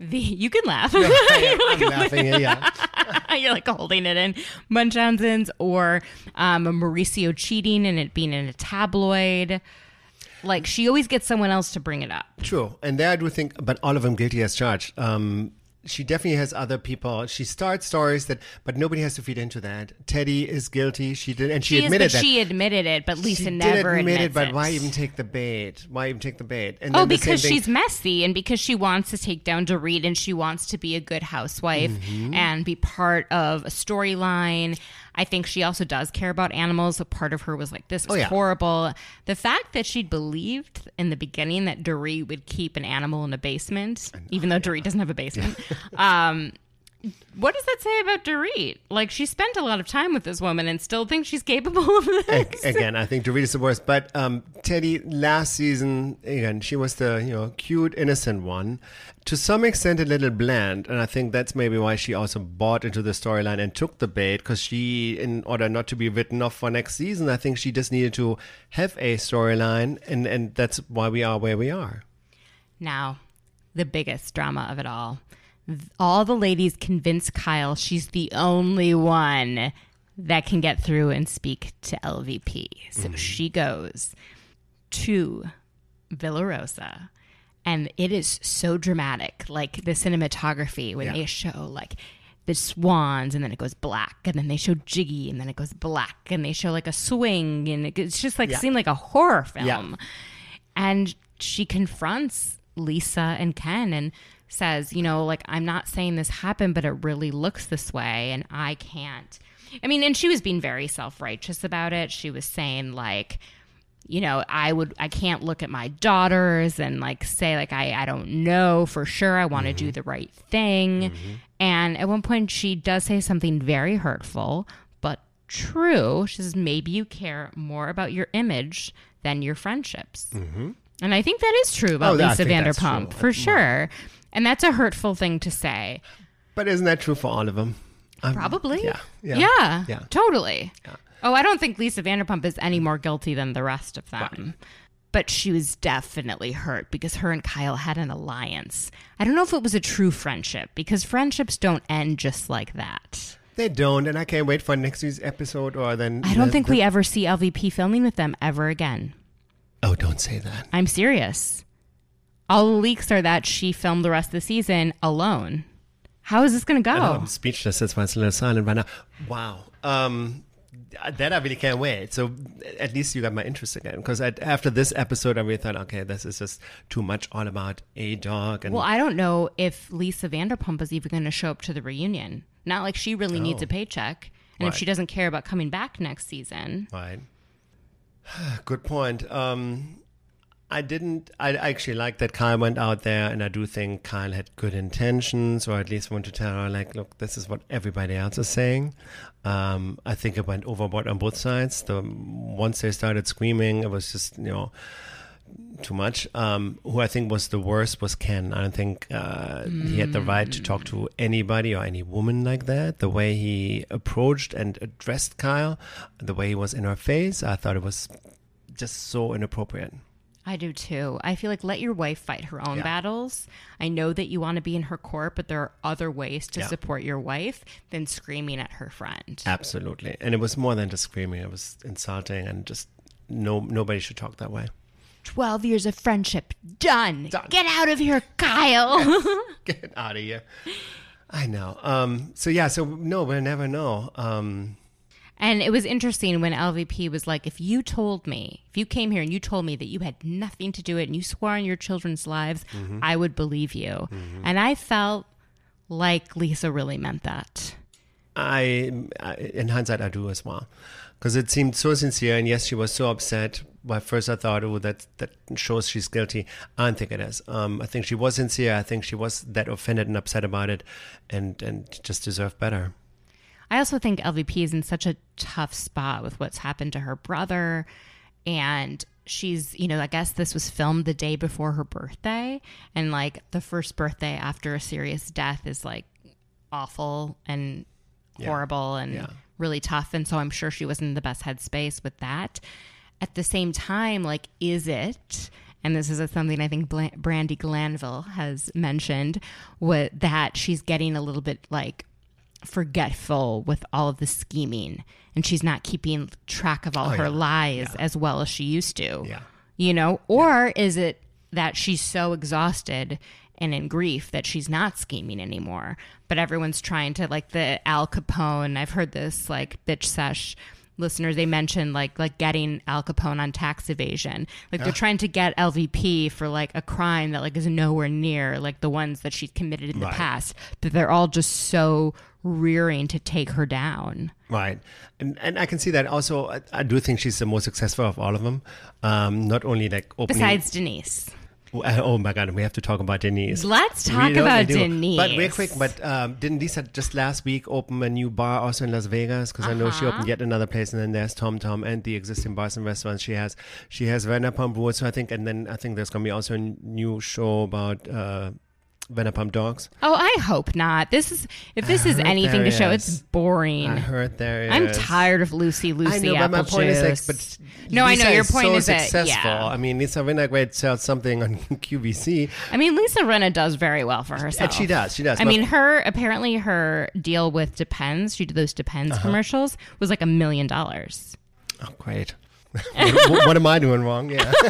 B: the you can laugh. You're like
C: I'm laughing. Yeah,
B: You're like holding it in Munchausen's or um, Mauricio cheating and it being in a tabloid. Like she always gets someone else to bring it up.
C: true. And there I do think, but all of them guilty as charged. Um, she definitely has other people. She starts stories that, but nobody has to feed into that. Teddi is guilty. She did, and she,
B: She,
C: admitted
B: is,
C: that.
B: she admitted it, but Lisa
C: she
B: never
C: did admit it, but
B: it.
C: why even take the bait? Why even take the bait? And
B: Oh,
C: then the same
B: because she's messy and because she wants to take down Dorit and she wants to be a good housewife
C: Mm-hmm.
B: and be part of a storyline. I think she also does care about animals. A part of her was like, this was
C: Oh, yeah.
B: horrible. The fact that she believed in the beginning that Dorit would keep an animal in a basement, even though Dorit doesn't have a basement. um, what does that say about Dorit? Like, she spent a lot of time with this woman and still thinks she's capable of this.
C: Ag- again, I think Dorita's the worst. But um, Teddi, last season, again, she was the you know cute, innocent one. To some extent, a little bland, and I think that's maybe why she also bought into the storyline and took the bait. Because she, in order not to be written off for next season, I think she just needed to have a storyline, and and that's why we are where we are.
B: Now, the biggest drama of it all. All the ladies convince Kyle she's the only one that can get through and speak to LVP. So
C: Mm-hmm.
B: she goes to Villa Rosa and it is so dramatic. Like the cinematography when
C: Yeah.
B: they show like the swans, and then it goes black, and then they show Jiggy, and then it goes black, and they show like a swing, and it- it's just like
C: Yeah.
B: seemed like a horror film.
C: Yeah.
B: And she confronts Lisa and Ken and says, you know, like, I'm not saying this happened, but it really looks this way, and I can't. I mean, and she was being very self righteous about it. She was saying, like, you know, I would, I can't look at my daughters and like say, like, I, I don't know for sure. I want to do the right thing. And at one point, she does say something very hurtful, but true. She says, maybe you care more about your image than your friendships. And I think that is true about
C: Oh,
B: Lisa Vanderpump, for sure. And that's a hurtful thing to say.
C: But isn't that true for all of them? Um,
B: Probably.
C: Yeah. Yeah.
B: Yeah.
C: Yeah.
B: Totally. Oh, I don't think Lisa Vanderpump is any more guilty than the rest of them. But she was definitely hurt because her and Kyle had an alliance. I don't know if it was a true friendship because friendships don't end just like that.
C: They don't, and I can't wait for next week's episode or then.
B: I don't
C: the-
B: think
C: the-
B: we ever see LVP filming with them ever again.
C: Oh, don't say that.
B: I'm serious. All the leaks are that she filmed the rest of the season alone. How is this going to go?
C: I'm speechless. That's why it's a little silent right now. Wow. Um, that I really can't wait. So at least you got my interest again. Because after this episode, I really thought, okay, this is just too much all about a dog. And
B: Well, I don't know if Lisa Vanderpump is even going to show up to the reunion. Not like she really needs a paycheck. And if she doesn't care about coming back next season,
C: Right. Good point. Um, I didn't. I actually like that Kyle went out there, and I do think Kyle had good intentions, or at least want to tell her, like, look, this is what everybody else is saying. Um, I think it went overboard on both sides. The once they started screaming, it was just you know too much. Um, who I think was the worst was Ken. I don't think uh, he had the right to talk to anybody or any woman like that. The way he approached and addressed Kyle, the way he was in her face, I thought it was just so inappropriate.
B: I do too. I feel like let your wife fight her own
C: Yeah.
B: battles. I know that you want to be in her court, but there are other ways to
C: Yeah.
B: support your wife than screaming at her friend.
C: Absolutely, and it was more than just screaming; it was insulting, and just no nobody should talk that way.
B: 12 years of friendship. Done.
C: Done.
B: Get out of here, Kyle.
C: Get out of here. I know. Um, so yeah, so no, we'll never know. Um,
B: And it was interesting when LVP was like, if you told me, if you came here and you told me that you had nothing to do with it and you swore on your children's lives, I would believe you. And I felt like Lisa really meant that.
C: I, I in hindsight, I do as well, because it seemed so sincere. And yes, she was so upset. But first I thought, oh, that that shows she's guilty. I don't think it is. Um, I think she was sincere. I think she was that offended and upset about it, and and just deserved better.
B: I also think LVP is in such a tough spot with what's happened to her brother. And she's, you know, I guess this was filmed the day before her birthday. And like the first birthday after a serious death is like awful and horrible and
C: Yeah.
B: really tough. And so I'm sure she wasn't in the best headspace with that. At the same time, like, is it? And this is something I think Brandi Glanville has mentioned, what that she's getting a little bit like forgetful with all of the scheming and she's not keeping track of all
C: Oh,
B: her
C: yeah.
B: lies as well as she used to.
C: Yeah.
B: You know, or is it that she's so exhausted and in grief that she's not scheming anymore? But everyone's trying to like the Al Capone. I've heard this like bitch sesh listeners they mentioned like like getting Al Capone on tax evasion. Like they're trying to get LVP for like a crime that like is nowhere near like the ones that she's committed in the past. But they're all just so rearing to take her down.
C: Right, and and I can see that. Also, I, I do think she's the most successful of all of them. Um, not only like opening.
B: Besides Denise.
C: Oh my God, we have to talk about Denise.
B: Let's talk about. Denise.
C: But real quick, but um, didn't Lisa just last week open a new bar also in Las Vegas? Because I know she
B: Uh-huh.
C: opened yet another place, and then there's Tom Tom and the existing bars and restaurants she has. She has Vanderpump Rules, so I think, and then I think there's gonna be also a new show about uh, Vanderpump Dogs.
B: Oh, I hope not. This is if this is anything to show,
C: is.
B: it's boring.
C: I heard there
B: I'm
C: is-
B: tired of Lucy Lucy
C: I know, but
B: apple
C: my point is,
B: juice.
C: but
B: no, I know
C: Lisa
B: your
C: is
B: point
C: so
B: is that
C: successful.
B: yeah.
C: I mean, Lisa Vinaigrette sells something on QVC.
B: I mean, Lisa Rinna does very well for herself.
C: she does, she does.
B: I
C: But-
B: mean, her apparently her deal with Depends, she did those Depends
C: Uh-huh.
B: commercials, was like a million dollars.
C: Oh, great. what, what am I doing wrong? Yeah.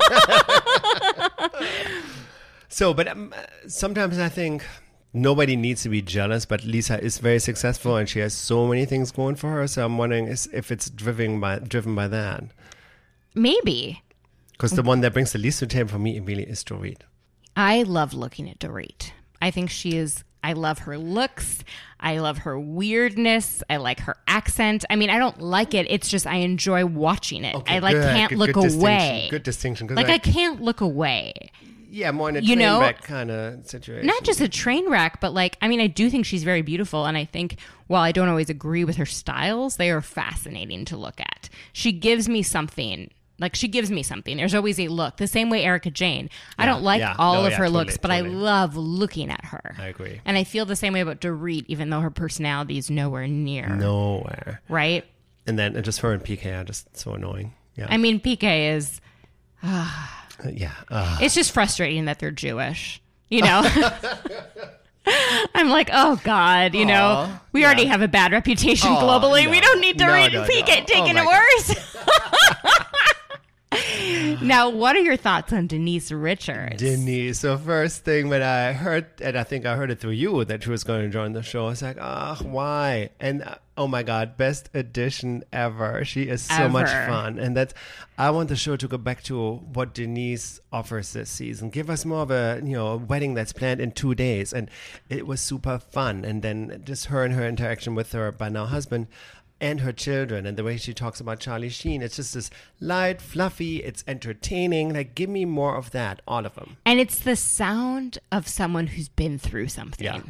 C: so, but um, sometimes I think nobody needs to be jealous, but Lisa is very successful and she has so many things going for her. So I'm wondering if it's driven by driven by that.
B: Maybe.
C: Because the one that brings the least to the table for me really is Dorit.
B: I love looking at Dorit. I think she is. I love her looks. I love her weirdness. I like her accent. I mean, I don't like it. It's just I enjoy watching it. I like
C: good,
B: can't
C: good-
B: look
C: good distinction,
B: away.
C: good distinction,
B: Like
C: I-
B: I can't look away.
C: Yeah, more in a
B: You
C: train
B: know,
C: wreck kind of situation.
B: Not just a train wreck, but like I mean, I do think she's very beautiful, and I think while I don't always agree with her styles, they are fascinating to look at. She gives me something. Like she gives me something. There's always a look. The same way Erika Jayne. I don't like
C: yeah.
B: all
C: No,
B: of
C: yeah,
B: her
C: totally,
B: looks, but I love looking at her.
C: I agree.
B: And I feel the same way about Dorit, even though her personality is nowhere near.
C: Nowhere.
B: Right?
C: And then uh, just her and PK are just so annoying. Yeah.
B: I mean, PK is.
C: Yeah. Uh,
B: It's just frustrating that they're Jewish. You know. I'm like, oh God, you know,
C: Aw,
B: we already have a bad reputation
C: Aw,
B: globally.
C: no.
B: We don't need to
C: No,
B: read
C: no, no.
B: taking
C: Oh
B: it
C: my
B: worse. now, what are your thoughts on Denise Richards?
C: Denise. So first thing when I heard, and I think I heard it through you, that she was going to join the show, I was like, ah, why? And uh, oh my God, best edition ever. She is so much fun. And that's, I want the show to go back to what Denise offers this season. Give us more of a, you know, wedding that's planned in two days. And it was super fun. And then just her and her interaction with her by now husband and her children and the way she talks about Charlie Sheen. It's just this light, fluffy, it's entertaining. Like, give me more of that, all of them.
B: And it's the sound of someone who's been through something.
C: Yeah.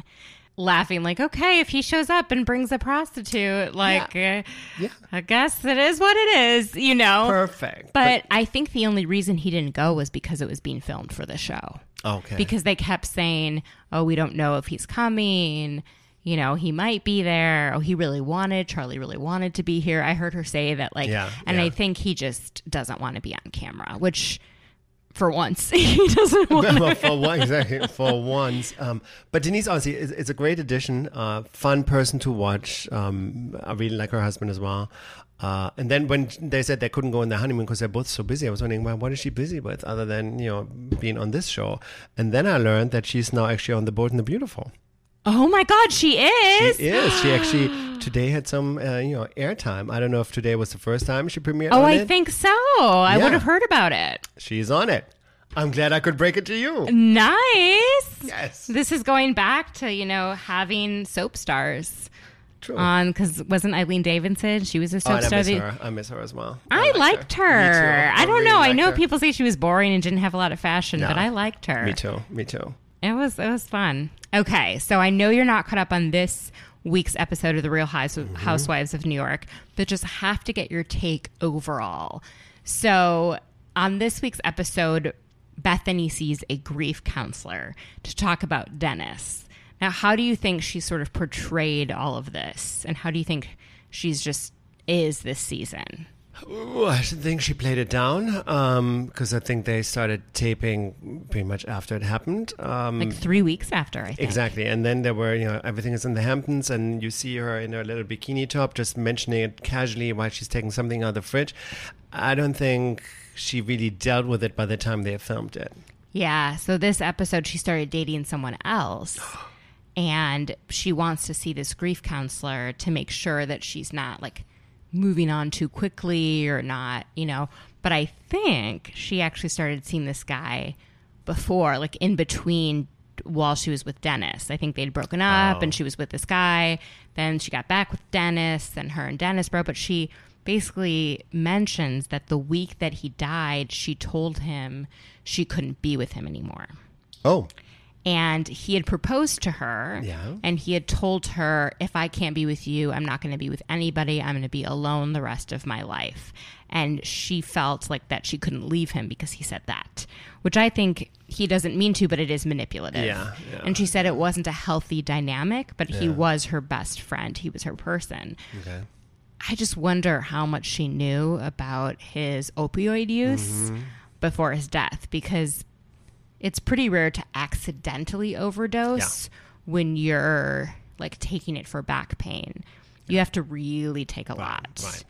B: Laughing like, okay, if he shows up and brings a prostitute, like,
C: Yeah.
B: uh,
C: Yeah.
B: I guess it is what it is, you know.
C: Perfect.
B: But, I think the only reason he didn't go was because it was being filmed for the show.
C: Okay.
B: Because they kept saying, "Oh, we don't know if he's coming." You know, he might be there. Oh, he really wanted. Charlie really wanted to be here. I heard her say that, like,
C: Yeah,
B: and
C: yeah.
B: I think he just doesn't want to be on camera, which, for once, he doesn't want.
C: well, for one, exactly for once. Um, but Denise, honestly, is, is a great addition. Uh, fun person to watch. Um, I really like her husband as well. Uh, and then when they said they couldn't go on their honeymoon because they're both so busy, I was wondering, well, what is she busy with other than you know being on this show? And then I learned that she's now actually on the Bold and the Beautiful.
B: Oh my God, she is.
C: She is. She actually today had some uh, you know airtime. I don't know if today was the first time she premiered.
B: Oh, I
C: it.
B: think so. I
C: Yeah.
B: would have heard about it.
C: she's on it. I'm glad I could break it to you.
B: Nice.
C: Yes.
B: This is going back to you know having soap stars
C: True.
B: on because wasn't Eileen Davidson? She was a
C: Oh,
B: soap
C: I
B: star.
C: miss
B: the-
C: her. I miss her as well.
B: I,
C: like
B: liked her.
C: Me too.
B: I don't
C: really
B: know. I know
C: her.
B: people say she was boring and didn't have a lot of fashion,
C: No.
B: but I liked her.
C: Me too. Me too.
B: It was it was fun. Okay, so I know you're not caught up on this week's episode of The Real House-
C: Mm-hmm.
B: Housewives of New York, but just have to get your take overall. So on this week's episode, Bethany sees a grief counselor to talk about Dennis. Now, how do you think she sort of portrayed all of this, and how do you think she's just is this season?
C: Ooh, I think she played it down because I think they started taping pretty much after it happened. Um,
B: Like three weeks after, I think.
C: Exactly, and then there were, you know, everything is in the Hamptons, and you see her in her little bikini top, just mentioning it casually while she's taking something out of the fridge. I don't think she really dealt with it by the time they filmed it.
B: Yeah. So this episode, she started dating someone else. And she wants to see this grief counselor to make sure that she's not like moving on too quickly or not, you know. But I think she actually started seeing this guy before, like in between while she was with Dennis. I think they'd broken up and oh. she was with this guy. Then she got back with Dennis and her and Dennis broke. But she basically mentions that the week that he died, she told him she couldn't be with him anymore.
C: Oh,
B: and he had proposed to her
C: Yeah.
B: and he had told her if i can't be with you i'm not going to be with anybody i'm going to be alone the rest of my life and she felt like that she couldn't leave him because he said that which i think he doesn't mean to but it is manipulative
C: Yeah, yeah.
B: and she said it wasn't a healthy dynamic but he was her best friend he was her person
C: Okay.
B: I just wonder how much she knew about his opioid use
C: Mm-hmm.
B: before his death because it's pretty rare to accidentally overdose when you're like taking it for back pain. You have to really take a lot.
C: right.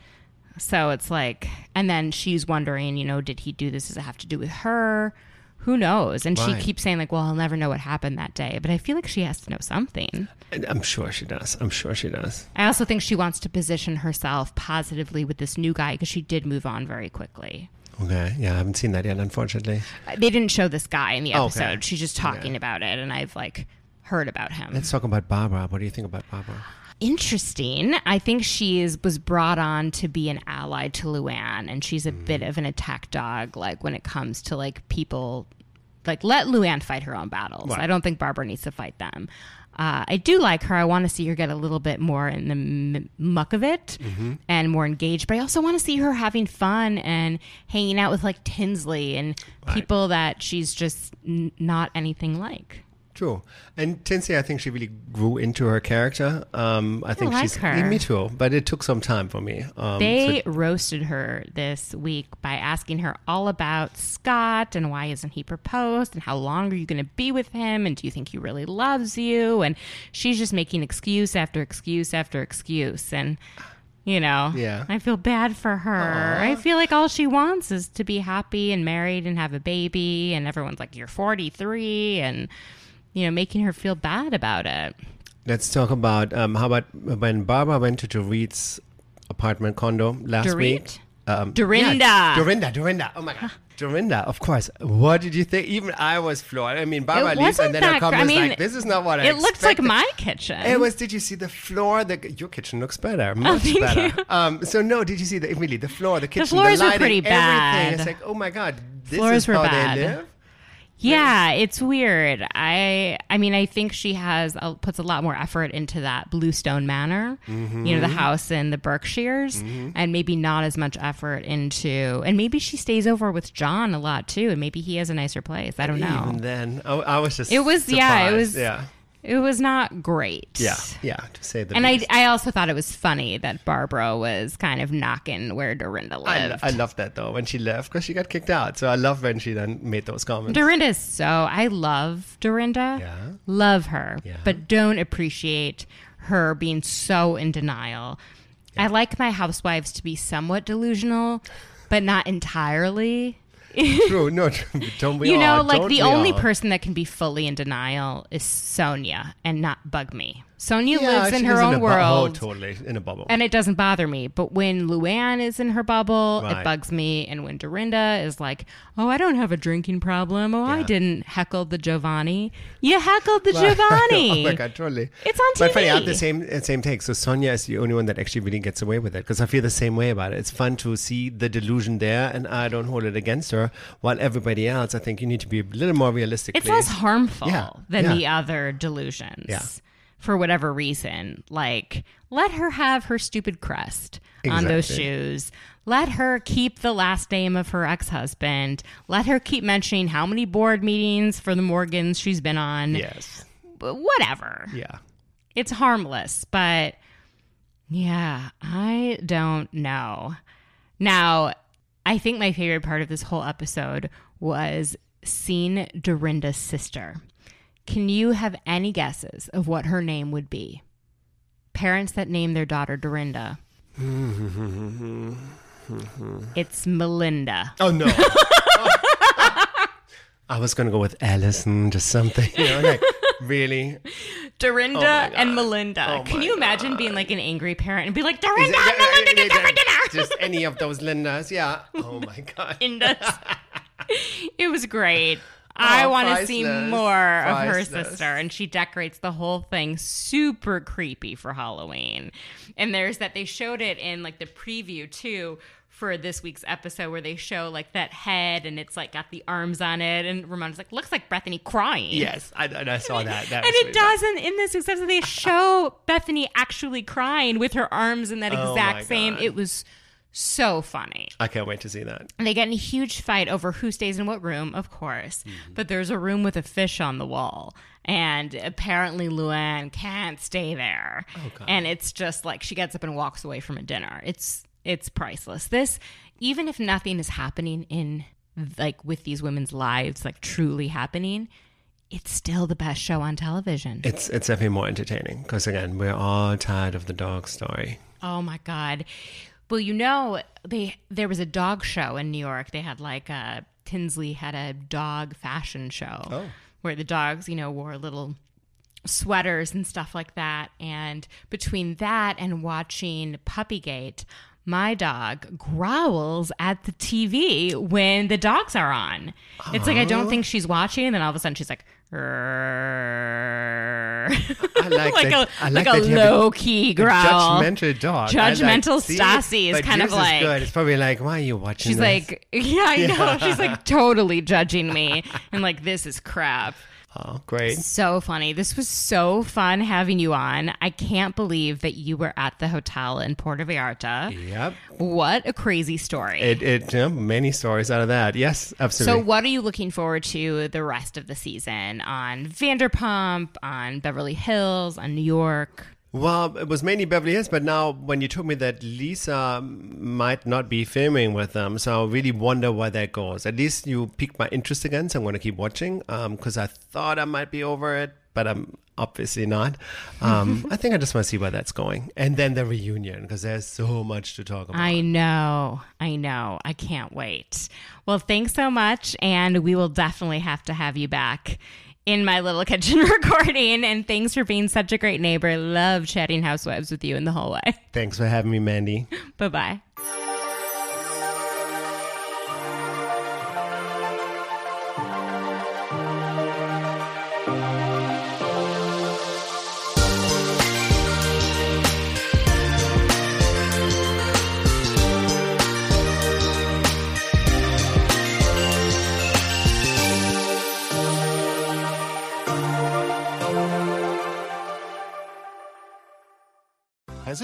B: So it's like, and then she's wondering, you know, did he do this? Does it have to do with her? Who knows? And she keeps saying, like, well, I'll never know what happened that day. But I feel like she has to know something.
C: And I'm sure she does. I'm sure she does.
B: I also think she wants to position herself positively with this new guy because she did move on very quickly.
C: Okay. Yeah, I haven't seen that yet, unfortunately.
B: Uh, they didn't show this guy in the oh,
C: Okay.
B: episode. She's just talking about it, and I've like heard about him.
C: Let's talk about Barbara. What do you think about Barbara?
B: Interesting. I think she is was brought on to be an ally to Luann, and she's a bit mm. of an attack dog. Like when it comes to like people, like let Luann fight her own battles.
C: Right.
B: I don't think Barbara needs to fight them. Uh, I do like her. I want to see her get a little bit more in the m- muck of it and more engaged. But I also want to see her having fun and hanging out with like Tinsley and people that she's just n- not anything like.
C: True. And Tinsley, I think she really grew into her character. Um, I think
B: like
C: she's
B: her.
C: Me too, but it took some time for me. Um,
B: They
C: so-
B: roasted her this week by asking her all about Scott and why isn't he proposed and how long are you going to be with him and do you think he really loves you? And she's just making excuse after excuse after excuse. And, you know,
C: Yeah.
B: I feel bad for her. I feel like all she wants is to be happy and married and have a baby. And everyone's like, you're 43 and, you know, making her feel bad about it.
C: let's talk about um, how about when Barbara went to Dorit's apartment condo last
B: Dorit?
C: week. Um,
B: Dorinda.
C: yeah, Dorinda, Dorinda. Oh my God. Dorinda, of course. What did you think? Even I was floored. I mean, Barbara leaves and then
B: gr-
C: comment
B: I mean,
C: like, this is not what I
B: It looks like my kitchen.
C: It was. Did you see the floor? The your kitchen looks better, much
B: thank
C: better. Um, so no, did you see the really, The floor, the kitchen,
B: floors
C: the
B: were
C: lighting,
B: pretty
C: everything. It's like, oh my god, this
B: Floors
C: is
B: were
C: how
B: bad.
C: they live.
B: Yeah, it's weird. I I mean, I think she has uh, puts a lot more effort into that Bluestone Manor, you know, the house in the Berkshires, and maybe not as much effort into. And maybe she stays over with John a lot too, and maybe he has a nicer place. I don't know.
C: Even then, I, I was just.
B: It was- yeah, it was-
C: Yeah,
B: It was not great.
C: yeah, yeah. To say the
B: And I,
C: least.
B: I also thought it was funny that Barbara was kind of knocking where Dorinda
C: I,
B: lived.
C: I love that though when she left because she got kicked out. So I love when she then made those comments.
B: Dorinda is so I love Dorinda.
C: Yeah.
B: Love her.
C: Yeah.
B: But don't appreciate her being so in denial. I like my housewives to be somewhat delusional, but not entirely.
C: True, no, true, don't we
B: you know,
C: all?
B: like the only
C: all?
B: person that can be fully in denial is Sonja and not bug me. Sonja
C: Yeah,
B: lives in her own
C: a bu-
B: world.
C: Oh, totally in a bubble.
B: And it doesn't bother me. But when Luann is in her bubble,
C: Right.
B: it bugs me. And when Dorinda is like, oh, I don't have a drinking problem. Oh, I didn't heckle the Giovanni. You heckled the Giovanni.
C: oh my god, totally.
B: It's on TV.
C: But funny, I have the same uh, same take. So Sonja is the only one that actually really gets away with it because I feel the same way about it. It's fun to see the delusion there, and I don't hold it against her. While everybody else, I think you need to be a little more realistic.
B: It's less harmful
C: Yeah,
B: than
C: yeah.
B: the other delusions.
C: Yeah.
B: For whatever reason. Like, let her have her stupid crest on those shoes. Let her keep the last name of her ex husband. Let her keep mentioning how many board meetings for the Morgans she's been on.
C: Yes.
B: Whatever.
C: Yeah.
B: it's harmless, but yeah, I don't know. Now, I think my favorite part of this whole episode was seeing Dorinda's sister. Can you have any guesses of what her name would be? Parents that name their daughter Dorinda. it's Melinda.
C: Oh no. I was gonna go with Allison, just something. You know, like really.
B: Dorinda
C: Oh
B: and Melinda.
C: Oh
B: Can you imagine being like an angry parent and be like,
C: Is
B: Dorinda
C: it-
B: and Melinda get for dinner?
C: Just any of those Lindas, yeah. Oh my god.
B: Lindas. it was great. I
C: Oh,
B: want to see
C: priceless.
B: more of her sister. And she decorates the whole thing super creepy for Halloween. And there's that they showed it in like the preview too for this week's episode where they show like that head and it's like got the arms on it. And Ramona's like, looks like Bethany crying.
C: Yes, I, and I saw that. that
B: And it doesn't in this except that they show Bethany actually crying with her arms in that
C: Oh
B: exact
C: my
B: same.
C: God.
B: It was so funny.
C: I can't wait to see that.
B: And they get in a huge fight over who stays in what room, of course. Mm-hmm. But there's a room with a fish on the wall. And apparently Luann can't stay there. Oh, and it's just like she gets up and walks away from a dinner. It's it's priceless. This even if nothing is happening in like with these women's lives, like truly happening, it's still the best show on television.
C: It's it's definitely more entertaining because again, we're all tired of the dog story.
B: Oh my god. Well, you know, they there was a dog show in New York. They had like a Tinsley had a dog fashion show oh. where the dogs, you know, wore little sweaters and stuff like that. And between that and watching Puppygate, my dog growls at the TV when the dogs are on. It's like I don't oh. think she's watching, and then all of a sudden she's like,
C: I like,
B: like
C: that,
B: a
C: I
B: like,
C: that
B: a low key growl.
C: judgmental dog. I like-
B: Judgmental? Stassi is
C: But
B: kind of like
C: good. It's probably like, why are you watching?
B: she's
C: this?
B: like, yeah, I know. She's like totally judging me and like this is crap.
C: Oh, great.
B: So funny. This was so fun having you on. I can't believe that you were at the hotel in Puerto Vallarta.
C: Yep.
B: What a crazy story.
C: It, it, you know, many stories out of that. Yes, absolutely.
B: so, what are you looking forward to the rest of the season on Vanderpump, on Beverly Hills, on New York?
C: Well, it was mainly Beverly Hills, but now when you told me that Lisa might not be filming with them, so I really wonder where that goes. At least you piqued my interest again, so I'm going to keep watching because I thought I might be over it, but I'm obviously not. Um, I think I just want to see where that's going. And then the reunion because there's so much to talk about.
B: I know. I know. I can't wait. Well, thanks so much. And we will definitely have to have you back in my little kitchen recording. And thanks for being such a great neighbor. Love chatting housewives with you in the hallway.
C: Thanks for having me, Mandy.
B: bye bye.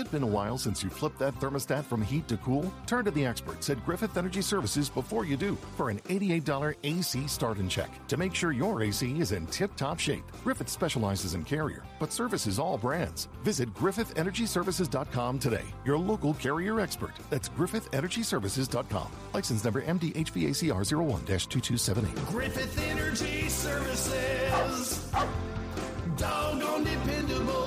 D: It been a while since you flipped that thermostat from heat to cool? Turn to the experts at Griffith Energy Services before you do for an $88 AC start and check to make sure your AC is in tip top shape. Griffith specializes in carrier, but services all brands. Visit GriffithEnergyServices.com today, your local carrier expert. That's GriffithEnergyServices.com. License number MDHVACR 01 2278.
E: Griffith Energy Services. Doggone dependable.